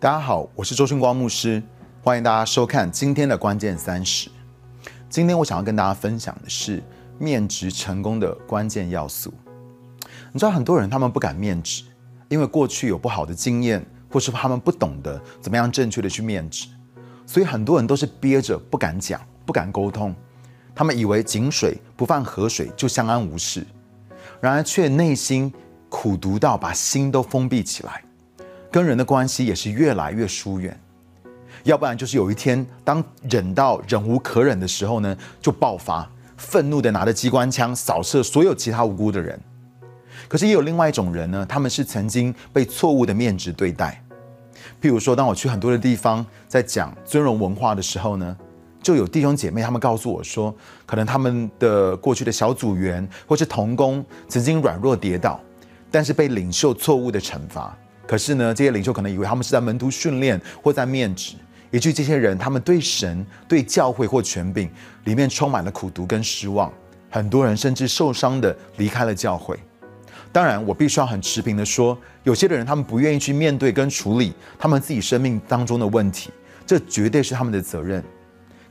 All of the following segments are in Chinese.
大家好，我是周春光牧师，欢迎大家收看今天的关键三十。今天我想要跟大家分享的是面职成功的关键要素。你知道很多人他们不敢面职，因为过去有不好的经验，或是他们不懂得怎么样正确的去面职，所以很多人都是憋着不敢讲、不敢沟通。他们以为井水不犯河水就相安无事，然而却内心苦读到把心都封闭起来。跟人的关系也是越来越疏远，要不然就是有一天当忍到忍无可忍的时候呢，就爆发，愤怒的拿着机关枪扫射所有其他无辜的人。可是也有另外一种人呢，他们是曾经被错误的面值对待。譬如说，当我去很多的地方在讲尊荣文化的时候呢，就有弟兄姐妹他们告诉我说，可能他们的过去的小组员或是童工曾经软弱跌倒，但是被领袖错误的惩罚。可是呢，这些领袖可能以为他们是在门徒训练或在面子，以至于这些人他们对神、对教会或权柄里面充满了苦读跟失望。很多人甚至受伤的离开了教会。当然，我必须要很持平的说，有些的人他们不愿意去面对跟处理他们自己生命当中的问题，这绝对是他们的责任。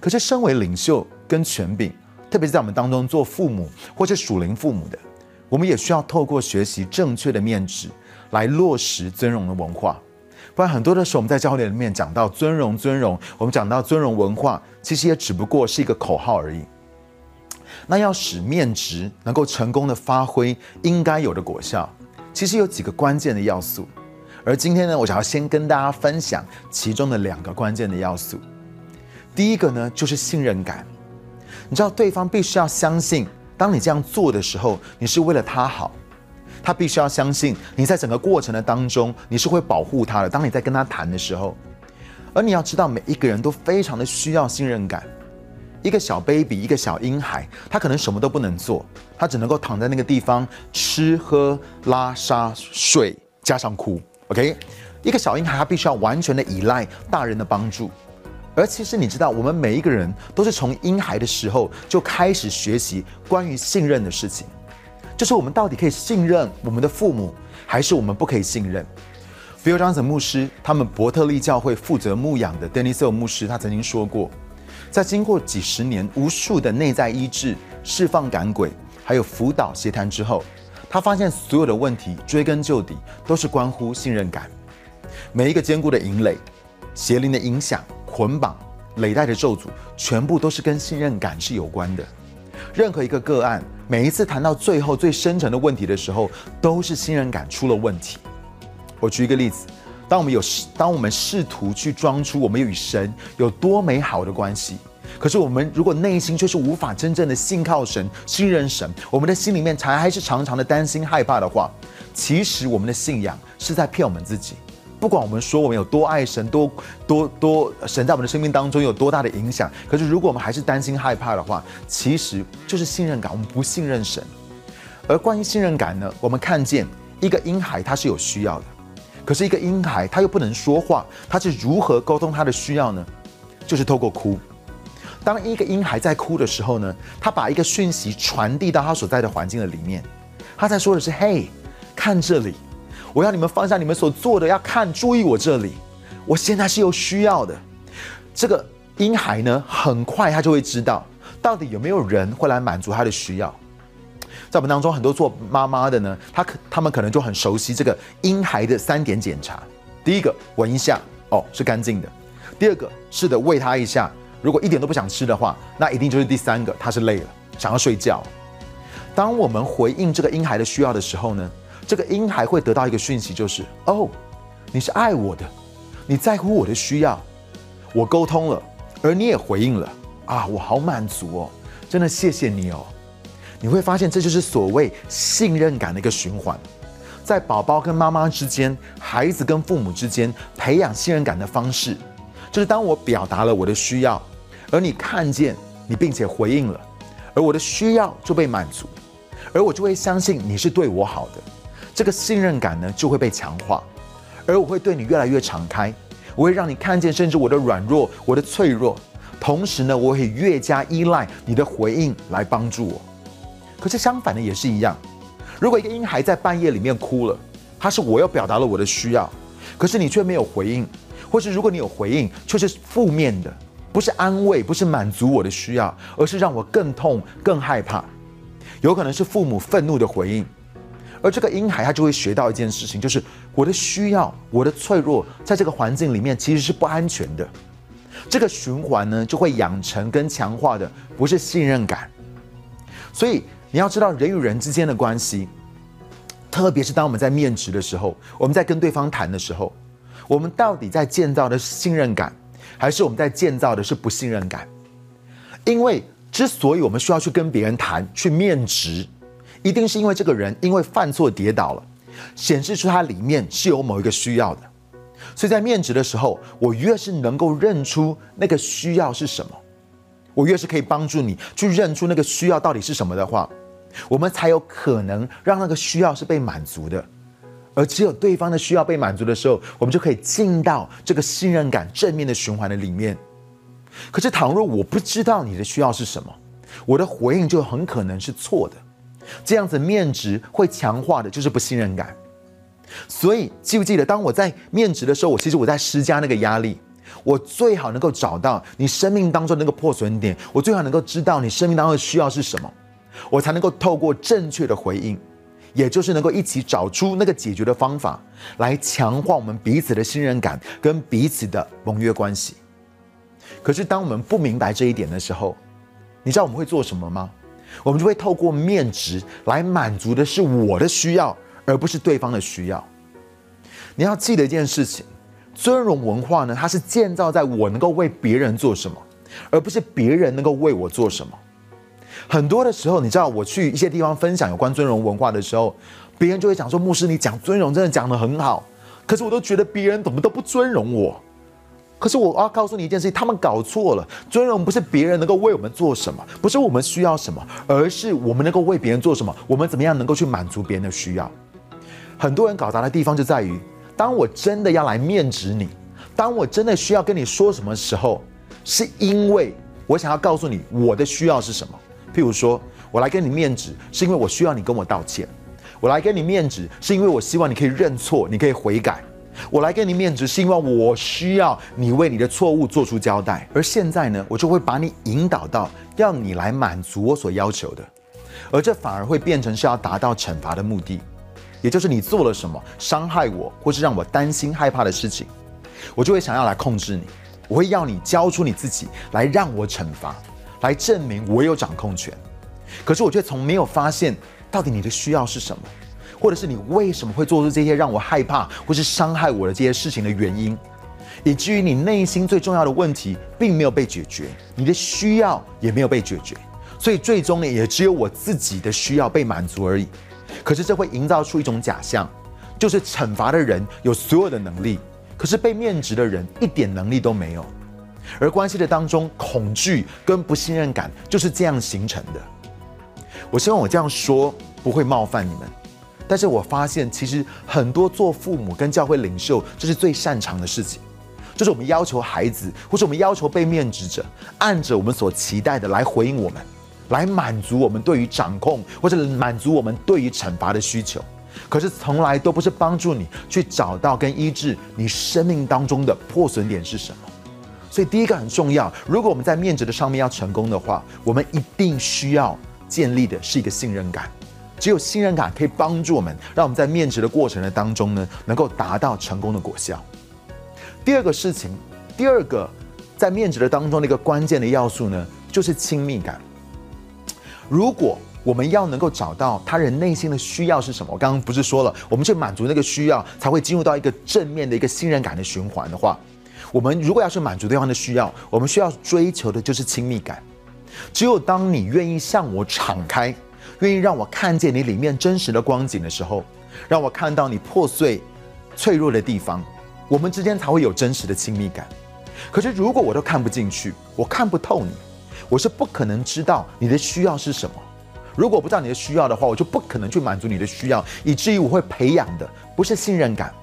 可是，身为领袖跟权柄，特别是在我们当中做父母或是属灵父母的，我们也需要透过学习正确的面子。来落实尊荣的文化，不然很多的时候我们在教会里面讲到尊荣尊荣，我们讲到尊荣文化，其实也只不过是一个口号而已。那要使面值能够成功的发挥应该有的果效，其实有几个关键的要素。而今天呢，我想要先跟大家分享其中的两个关键的要素。第一个呢，就是信任感。你知道对方必须要相信，当你这样做的时候，你是为了他好。他必须要相信你在整个过程的当中，你是会保护他的。当你在跟他谈的时候，而你要知道，每一个人都非常的需要信任感。一个小 baby，一个小婴孩，他可能什么都不能做，他只能够躺在那个地方吃喝拉撒睡，加上哭。OK，一个小婴孩他必须要完全的依赖大人的帮助。而其实你知道，我们每一个人都是从婴孩的时候就开始学习关于信任的事情。就是我们到底可以信任我们的父母，还是我们不可以信任？比如张子牧师，他们伯特利教会负责牧养的丹尼斯牧师，他曾经说过，在经过几十年无数的内在医治、释放赶鬼，还有辅导协谈之后，他发现所有的问题追根究底都是关乎信任感。每一个坚固的营垒、邪灵的影响、捆绑、累代的咒诅，全部都是跟信任感是有关的。任何一个个案，每一次谈到最后最深层的问题的时候，都是信任感出了问题。我举一个例子，当我们有当我们试图去装出我们与神有多美好的关系，可是我们如果内心却是无法真正的信靠神、信任神，我们的心里面才还是常常的担心害怕的话，其实我们的信仰是在骗我们自己。不管我们说我们有多爱神，多多多神在我们的生命当中有多大的影响，可是如果我们还是担心害怕的话，其实就是信任感，我们不信任神。而关于信任感呢，我们看见一个婴孩他是有需要的，可是一个婴孩他又不能说话，他是如何沟通他的需要呢？就是透过哭。当一个婴孩在哭的时候呢，他把一个讯息传递到他所在的环境的里面，他在说的是：“嘿，看这里。”我要你们放下你们所做的，要看注意我这里。我现在是有需要的。这个婴孩呢，很快他就会知道，到底有没有人会来满足他的需要。在我们当中，很多做妈妈的呢，他可他们可能就很熟悉这个婴孩的三点检查：第一个，闻一下，哦，是干净的；第二个，是的，喂他一下，如果一点都不想吃的话，那一定就是第三个，他是累了，想要睡觉。当我们回应这个婴孩的需要的时候呢？这个婴孩会得到一个讯息，就是哦，你是爱我的，你在乎我的需要，我沟通了，而你也回应了啊，我好满足哦，真的谢谢你哦。你会发现，这就是所谓信任感的一个循环，在宝宝跟妈妈之间，孩子跟父母之间培养信任感的方式，就是当我表达了我的需要，而你看见你并且回应了，而我的需要就被满足，而我就会相信你是对我好的。这个信任感呢就会被强化，而我会对你越来越敞开，我会让你看见甚至我的软弱、我的脆弱，同时呢，我会越加依赖你的回应来帮助我。可是相反的也是一样，如果一个婴孩在半夜里面哭了，他是我又表达了我的需要，可是你却没有回应，或是如果你有回应，却是负面的，不是安慰，不是满足我的需要，而是让我更痛、更害怕。有可能是父母愤怒的回应，而这个婴孩他就会学到一件事情，就是我的需要、我的脆弱，在这个环境里面其实是不安全的。这个循环呢，就会养成跟强化的不是信任感。所以你要知道，人与人之间的关系，特别是当我们在面值的时候，我们在跟对方谈的时候，我们到底在建造的是信任感，还是我们在建造的是不信任感？因为之所以我们需要去跟别人谈、去面值，一定是因为这个人因为犯错跌倒了，显示出他里面是有某一个需要的。所以在面值的时候，我越是能够认出那个需要是什么，我越是可以帮助你去认出那个需要到底是什么的话，我们才有可能让那个需要是被满足的。而只有对方的需要被满足的时候，我们就可以进到这个信任感正面的循环的里面。可是，倘若我不知道你的需要是什么，我的回应就很可能是错的。这样子面值会强化的就是不信任感。所以，记不记得，当我在面值的时候，我其实我在施加那个压力。我最好能够找到你生命当中那个破损点，我最好能够知道你生命当中的需要是什么，我才能够透过正确的回应，也就是能够一起找出那个解决的方法，来强化我们彼此的信任感跟彼此的盟约关系。可是，当我们不明白这一点的时候，你知道我们会做什么吗？我们就会透过面值来满足的是我的需要，而不是对方的需要。你要记得一件事情：尊荣文化呢，它是建造在我能够为别人做什么，而不是别人能够为我做什么。很多的时候，你知道我去一些地方分享有关尊荣文化的时候，别人就会讲说：“牧师，你讲尊荣真的讲得很好。”可是我都觉得别人怎么都不尊荣我。可是我要告诉你一件事情，他们搞错了。尊荣不是别人能够为我们做什么，不是我们需要什么，而是我们能够为别人做什么。我们怎么样能够去满足别人的需要？很多人搞砸的地方就在于，当我真的要来面指你，当我真的需要跟你说什么时候，是因为我想要告诉你我的需要是什么。譬如说，我来跟你面指，是因为我需要你跟我道歉；我来跟你面指，是因为我希望你可以认错，你可以悔改。我来跟你面子，是因为我需要你为你的错误做出交代。而现在呢，我就会把你引导到要你来满足我所要求的，而这反而会变成是要达到惩罚的目的，也就是你做了什么伤害我或是让我担心害怕的事情，我就会想要来控制你，我会要你交出你自己来让我惩罚，来证明我有掌控权。可是我却从没有发现到底你的需要是什么。或者是你为什么会做出这些让我害怕或是伤害我的这些事情的原因，以至于你内心最重要的问题并没有被解决，你的需要也没有被解决，所以最终呢，也只有我自己的需要被满足而已。可是这会营造出一种假象，就是惩罚的人有所有的能力，可是被面值的人一点能力都没有。而关系的当中，恐惧跟不信任感就是这样形成的。我希望我这样说不会冒犯你们。但是我发现，其实很多做父母跟教会领袖，这是最擅长的事情，就是我们要求孩子，或者我们要求被面指者，按着我们所期待的来回应我们，来满足我们对于掌控或者满足我们对于惩罚的需求。可是从来都不是帮助你去找到跟医治你生命当中的破损点是什么。所以第一个很重要，如果我们在面值的上面要成功的话，我们一定需要建立的是一个信任感。只有信任感可以帮助我们，让我们在面值的过程的当中呢，能够达到成功的果效。第二个事情，第二个在面值的当中的一个关键的要素呢，就是亲密感。如果我们要能够找到他人内心的需要是什么，我刚刚不是说了，我们去满足那个需要，才会进入到一个正面的一个信任感的循环的话，我们如果要去满足对方的需要，我们需要追求的就是亲密感。只有当你愿意向我敞开。愿意让我看见你里面真实的光景的时候，让我看到你破碎、脆弱的地方，我们之间才会有真实的亲密感。可是如果我都看不进去，我看不透你，我是不可能知道你的需要是什么。如果不知道你的需要的话，我就不可能去满足你的需要，以至于我会培养的不是信任感，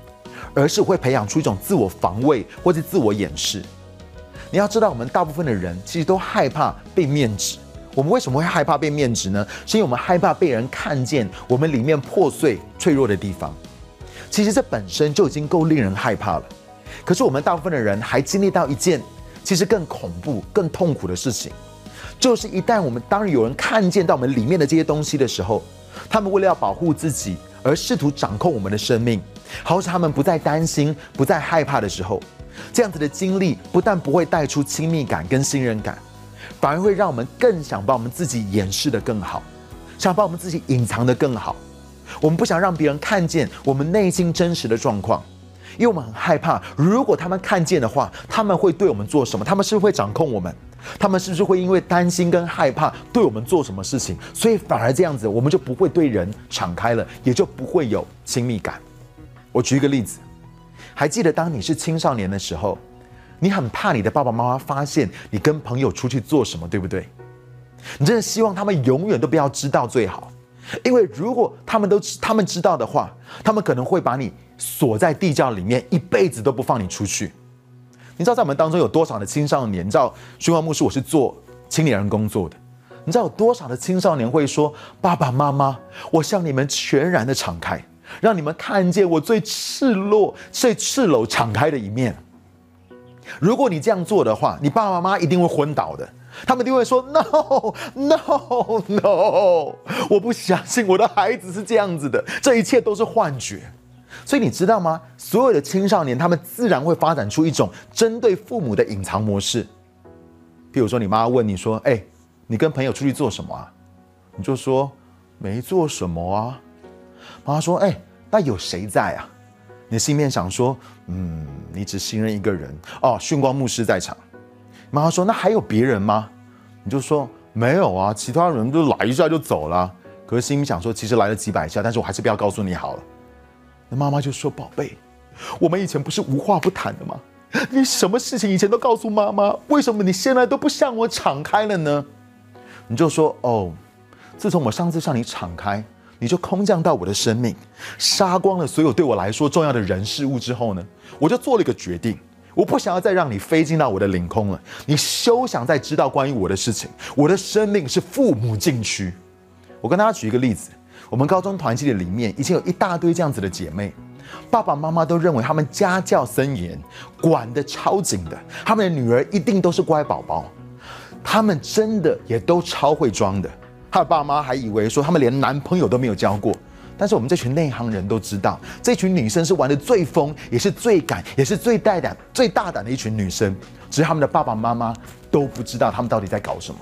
而是会培养出一种自我防卫或者自我掩饰。你要知道，我们大部分的人其实都害怕被面子。我们为什么会害怕被面值呢？是因为我们害怕被人看见我们里面破碎、脆弱的地方。其实这本身就已经够令人害怕了。可是我们大部分的人还经历到一件其实更恐怖、更痛苦的事情，就是一旦我们当有人看见到我们里面的这些东西的时候，他们为了要保护自己而试图掌控我们的生命，好使他们不再担心、不再害怕的时候，这样子的经历不但不会带出亲密感跟信任感，反而会让我们更想把我们自己掩饰的更好，想把我们自己隐藏的更好。我们不想让别人看见我们内心真实的状况，因为我们很害怕，如果他们看见的话，他们会对我们做什么？他们是不是会掌控我们？他们是不是会因为担心跟害怕对我们做什么事情？所以反而这样子，我们就不会对人敞开了，也就不会有亲密感。我举一个例子，还记得当你是青少年的时候，你很怕你的爸爸妈妈发现你跟朋友出去做什么，对不对？你真的希望他们永远都不要知道最好。因为如果他们都他们知道的话，他们可能会把你锁在地窖里面，一辈子都不放你出去。你知道在我们当中有多少的青少年？你知道循环牧师我是做青年人工作的，你知道有多少的青少年会说：“爸爸妈妈，我向你们全然的敞开，让你们看见我最赤裸、最赤裸敞开的一面。”如果你这样做的话，你爸爸妈妈一定会昏倒的。他们一定会说：“No, no, no！我不相信我的孩子是这样子的，这一切都是幻觉。”所以你知道吗？所有的青少年，他们自然会发展出一种针对父母的隐藏模式。譬如说，你妈问你说：“哎，你跟朋友出去做什么啊？”你就说：“没做什么啊。”妈妈说：“哎，那有谁在啊？”你心里面想说：“嗯，你只信任一个人哦，训光牧师在场。”妈妈说：“那还有别人吗？”你就说：“没有啊，其他人都来一下就走了。”可是心里想说：“其实来了几百下，但是我还是不要告诉你好了。”那妈妈就说：“宝贝，我们以前不是无话不谈的吗？你什么事情以前都告诉妈妈，为什么你现在都不向我敞开了呢？”你就说：“哦，自从我上次向你敞开，你就空降到我的生命，杀光了所有对我来说重要的人事物之后呢，我就做了一个决定。”我不想要再让你飞进到我的领空了，你休想再知道关于我的事情。我的生命是父母禁区。我跟大家举一个例子，我们高中团契的里面，以前有一大堆这样子的姐妹，爸爸妈妈都认为他们家教森严，管得超紧的，他们的女儿一定都是乖宝宝，他们真的也都超会装的。他爸妈还以为说他们连男朋友都没有交过。但是我们这群内行人都知道，这群女生是玩的最疯，也是最敢，也是最大胆、最大胆的一群女生。只是他们的爸爸妈妈都不知道他们到底在搞什么。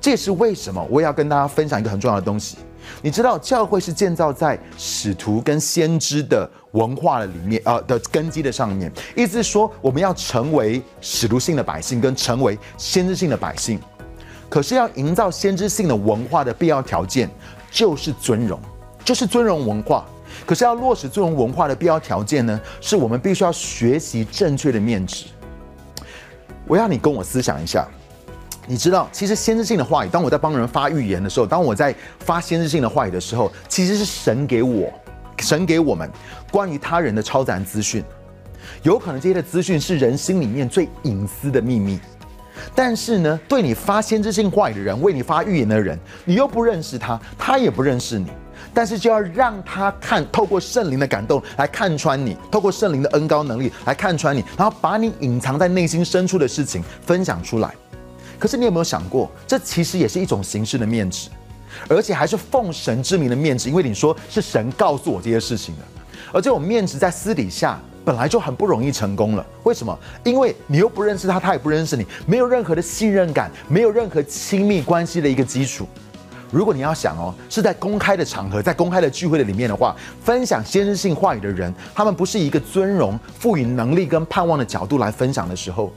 这也是为什么我也要跟大家分享一个很重要的东西。你知道，教会是建造在使徒跟先知的文化的里面，呃的根基的上面。意思是说，我们要成为使徒性的百姓，跟成为先知性的百姓。可是要营造先知性的文化的必要条件，就是尊荣。就是尊荣文化，可是要落实尊荣文化的必要条件呢？是我们必须要学习正确的面值。我要你跟我思想一下，你知道，其实先知性的话语，当我在帮人发预言的时候，当我在发先知性的话语的时候，其实是神给我，神给我们关于他人的超自然资讯。有可能这些的资讯是人心里面最隐私的秘密，但是呢，对你发先知性话语的人，为你发预言的人，你又不认识他，他也不认识你。但是就要让他看，透过圣灵的感动来看穿你，透过圣灵的恩高能力来看穿你，然后把你隐藏在内心深处的事情分享出来。可是你有没有想过，这其实也是一种形式的面子，而且还是奉神之名的面子，因为你说是神告诉我这些事情的。而这种面子在私底下本来就很不容易成功了。为什么？因为你又不认识他，他也不认识你，没有任何的信任感，没有任何亲密关系的一个基础。如果你要想哦，是在公开的场合，在公开的聚会的里面的话，分享先知性话语的人，他们不是一个尊荣、赋予能力跟盼望的角度来分享的时候，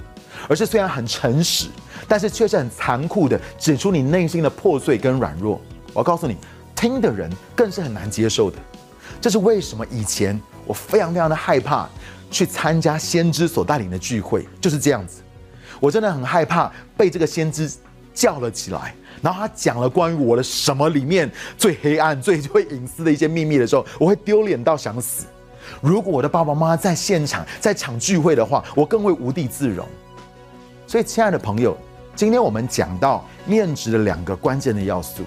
而是虽然很诚实，但是却是很残酷的指出你内心的破碎跟软弱。我要告诉你，听的人更是很难接受的。这是为什么？以前我非常非常的害怕去参加先知所带领的聚会，就是这样子。我真的很害怕被这个先知叫了起来。然后他讲了关于我的什么里面最黑暗、最 最隐私的一些秘密的时候，我会丢脸到想死。如果我的爸爸妈妈在现场在场聚会的话，我更会无地自容。所以，亲爱的朋友，今天我们讲到面值的两个关键的要素，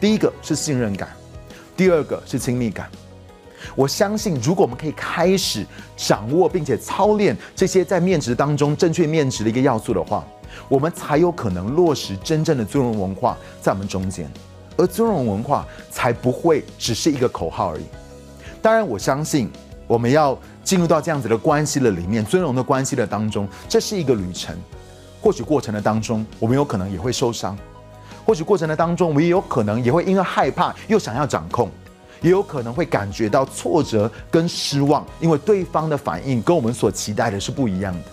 第一个是信任感，第二个是亲密感。我相信，如果我们可以开始掌握并且操练这些在面值当中正确面值的一个要素的话，我们才有可能落实真正的尊荣文化在我们中间，而尊荣文化才不会只是一个口号而已。当然，我相信我们要进入到这样子的关系的里面，尊荣的关系的当中，这是一个旅程。或许过程的当中，我们有可能也会受伤；或许过程的当中，我们也有可能也会因为害怕又想要掌控。也有可能会感觉到挫折跟失望，因为对方的反应跟我们所期待的是不一样的。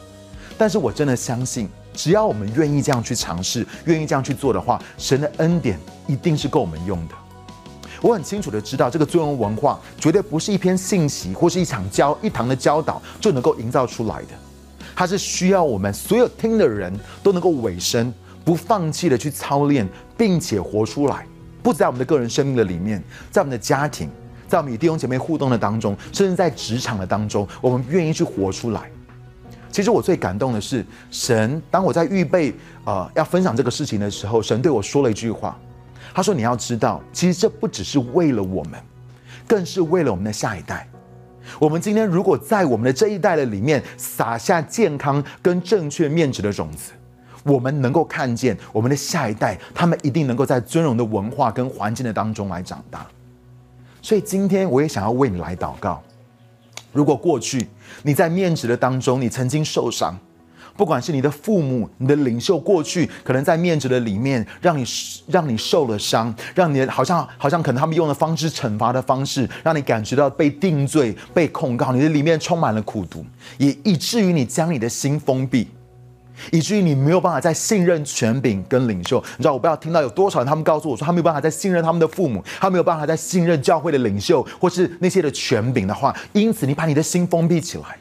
但是我真的相信，只要我们愿意这样去尝试，愿意这样去做的话，神的恩典一定是够我们用的。我很清楚的知道，这个尊荣文化绝对不是一篇信息或是一场教一堂的教导就能够营造出来的，它是需要我们所有听的人都能够委身，不放弃的去操练，并且活出来。不在我们的个人生命的里面，在我们的家庭，在我们与弟兄姐妹互动的当中，甚至在职场的当中，我们愿意去活出来。其实我最感动的是，神当我在预备呃要分享这个事情的时候，神对我说了一句话，他说：“你要知道，其实这不只是为了我们，更是为了我们的下一代。我们今天如果在我们的这一代的里面撒下健康跟正确面值的种子。”我们能够看见我们的下一代，他们一定能够在尊荣的文化跟环境的当中来长大。所以今天我也想要为你来祷告。如果过去你在面子的当中，你曾经受伤，不管是你的父母、你的领袖，过去可能在面子的里面让你让你受了伤，让你好像好像可能他们用的方式惩罚的方式，让你感觉到被定罪、被控告，你的里面充满了苦毒，也以至于你将你的心封闭。以至于你没有办法再信任权柄跟领袖，你知道我不要听到有多少人他们告诉我说他没有办法再信任他们的父母，他没有办法再信任教会的领袖或是那些的权柄的话，因此你把你的心封闭起来。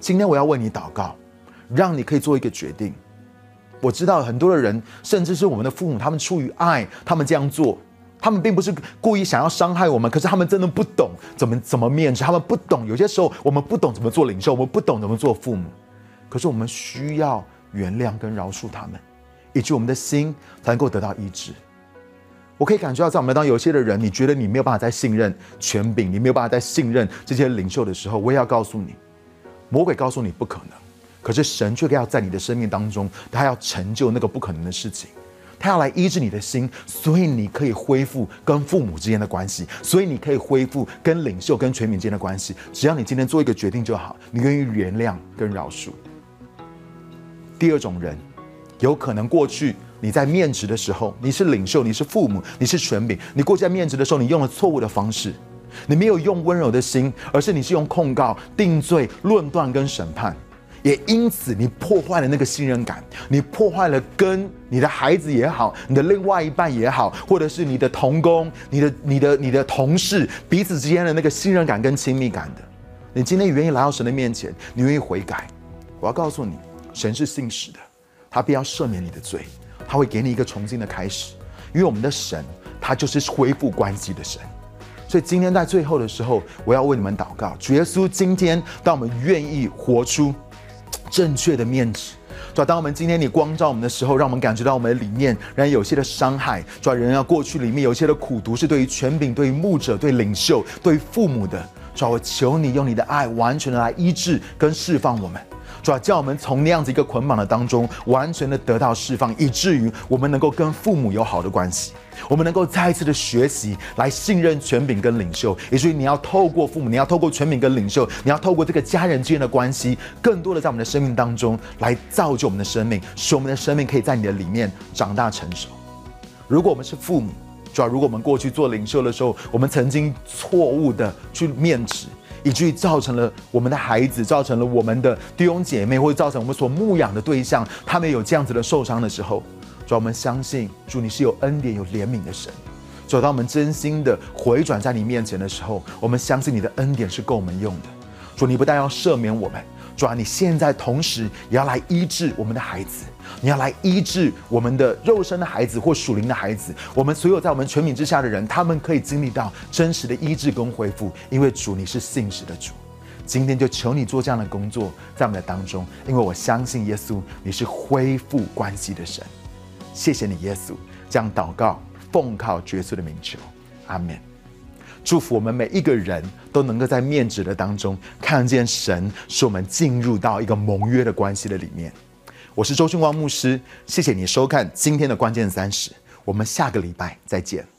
今天我要为你祷告，让你可以做一个决定。我知道很多的人，甚至是我们的父母，他们出于爱，他们这样做，他们并不是故意想要伤害我们，可是他们真的不懂怎么怎么面子，他们不懂有些时候我们不懂怎么做领袖，我们不懂怎么做父母，可是我们需要。原谅跟饶恕他们，以及我们的心才能够得到医治。我可以感觉到，在我们当有些的人，你觉得你没有办法再信任权柄，你没有办法再信任这些领袖的时候，我也要告诉你，魔鬼告诉你不可能，可是神却要在你的生命当中，他要成就那个不可能的事情，他要来医治你的心，所以你可以恢复跟父母之间的关系，所以你可以恢复跟领袖跟权柄之间的关系。只要你今天做一个决定就好，你愿意原谅跟饶恕。第二种人，有可能过去你在面值的时候，你是领袖，你是父母，你是权柄。你过去在面值的时候，你用了错误的方式，你没有用温柔的心，而是你是用控告、定罪、论断跟审判，也因此你破坏了那个信任感，你破坏了跟你的孩子也好，你的另外一半也好，或者是你的同工、你的、你的、你的同事彼此之间的那个信任感跟亲密感的。你今天愿意来到神的面前，你愿意悔改，我要告诉你。神是信实的，他必要赦免你的罪，他会给你一个重新的开始。因为我们的神，他就是恢复关系的神。所以今天在最后的时候，我要为你们祷告。主耶稣，今天当我们愿意活出正确的面子，主当我们今天你光照我们的时候，让我们感觉到我们的里面仍然有些的伤害。主人要过去里面有些的苦毒，是对于权柄、对于牧者、对领袖、对于父母的。主我求你用你的爱，完全的来医治跟释放我们。主要叫我们从那样子一个捆绑的当中，完全的得到释放，以至于我们能够跟父母有好的关系，我们能够再一次的学习来信任权柄跟领袖，以至于你要透过父母，你要透过权柄跟领袖，你要透过这个家人之间的关系，更多的在我们的生命当中来造就我们的生命，使我们的生命可以在你的里面长大成熟。如果我们是父母，主要如果我们过去做领袖的时候，我们曾经错误的去面子。以至于造成了我们的孩子，造成了我们的弟兄姐妹，或者造成我们所牧养的对象，他们有这样子的受伤的时候，主，我们相信主你是有恩典、有怜悯的神。主，当我们真心的回转在你面前的时候，我们相信你的恩典是够我们用的。主，你不但要赦免我们，主啊，你现在同时也要来医治我们的孩子。你要来医治我们的肉身的孩子或属灵的孩子，我们所有在我们权柄之下的人，他们可以经历到真实的医治跟恢复，因为主你是信实的主。今天就求你做这样的工作在我们的当中，因为我相信耶稣你是恢复关系的神。谢谢你，耶稣，这样祷告奉靠耶稣的名求，阿门。祝福我们每一个人都能够在面子的当中看见神，使我们进入到一个盟约的关系的里面。我是周俊光牧师，谢谢你收看今天的关键三十，我们下个礼拜再见。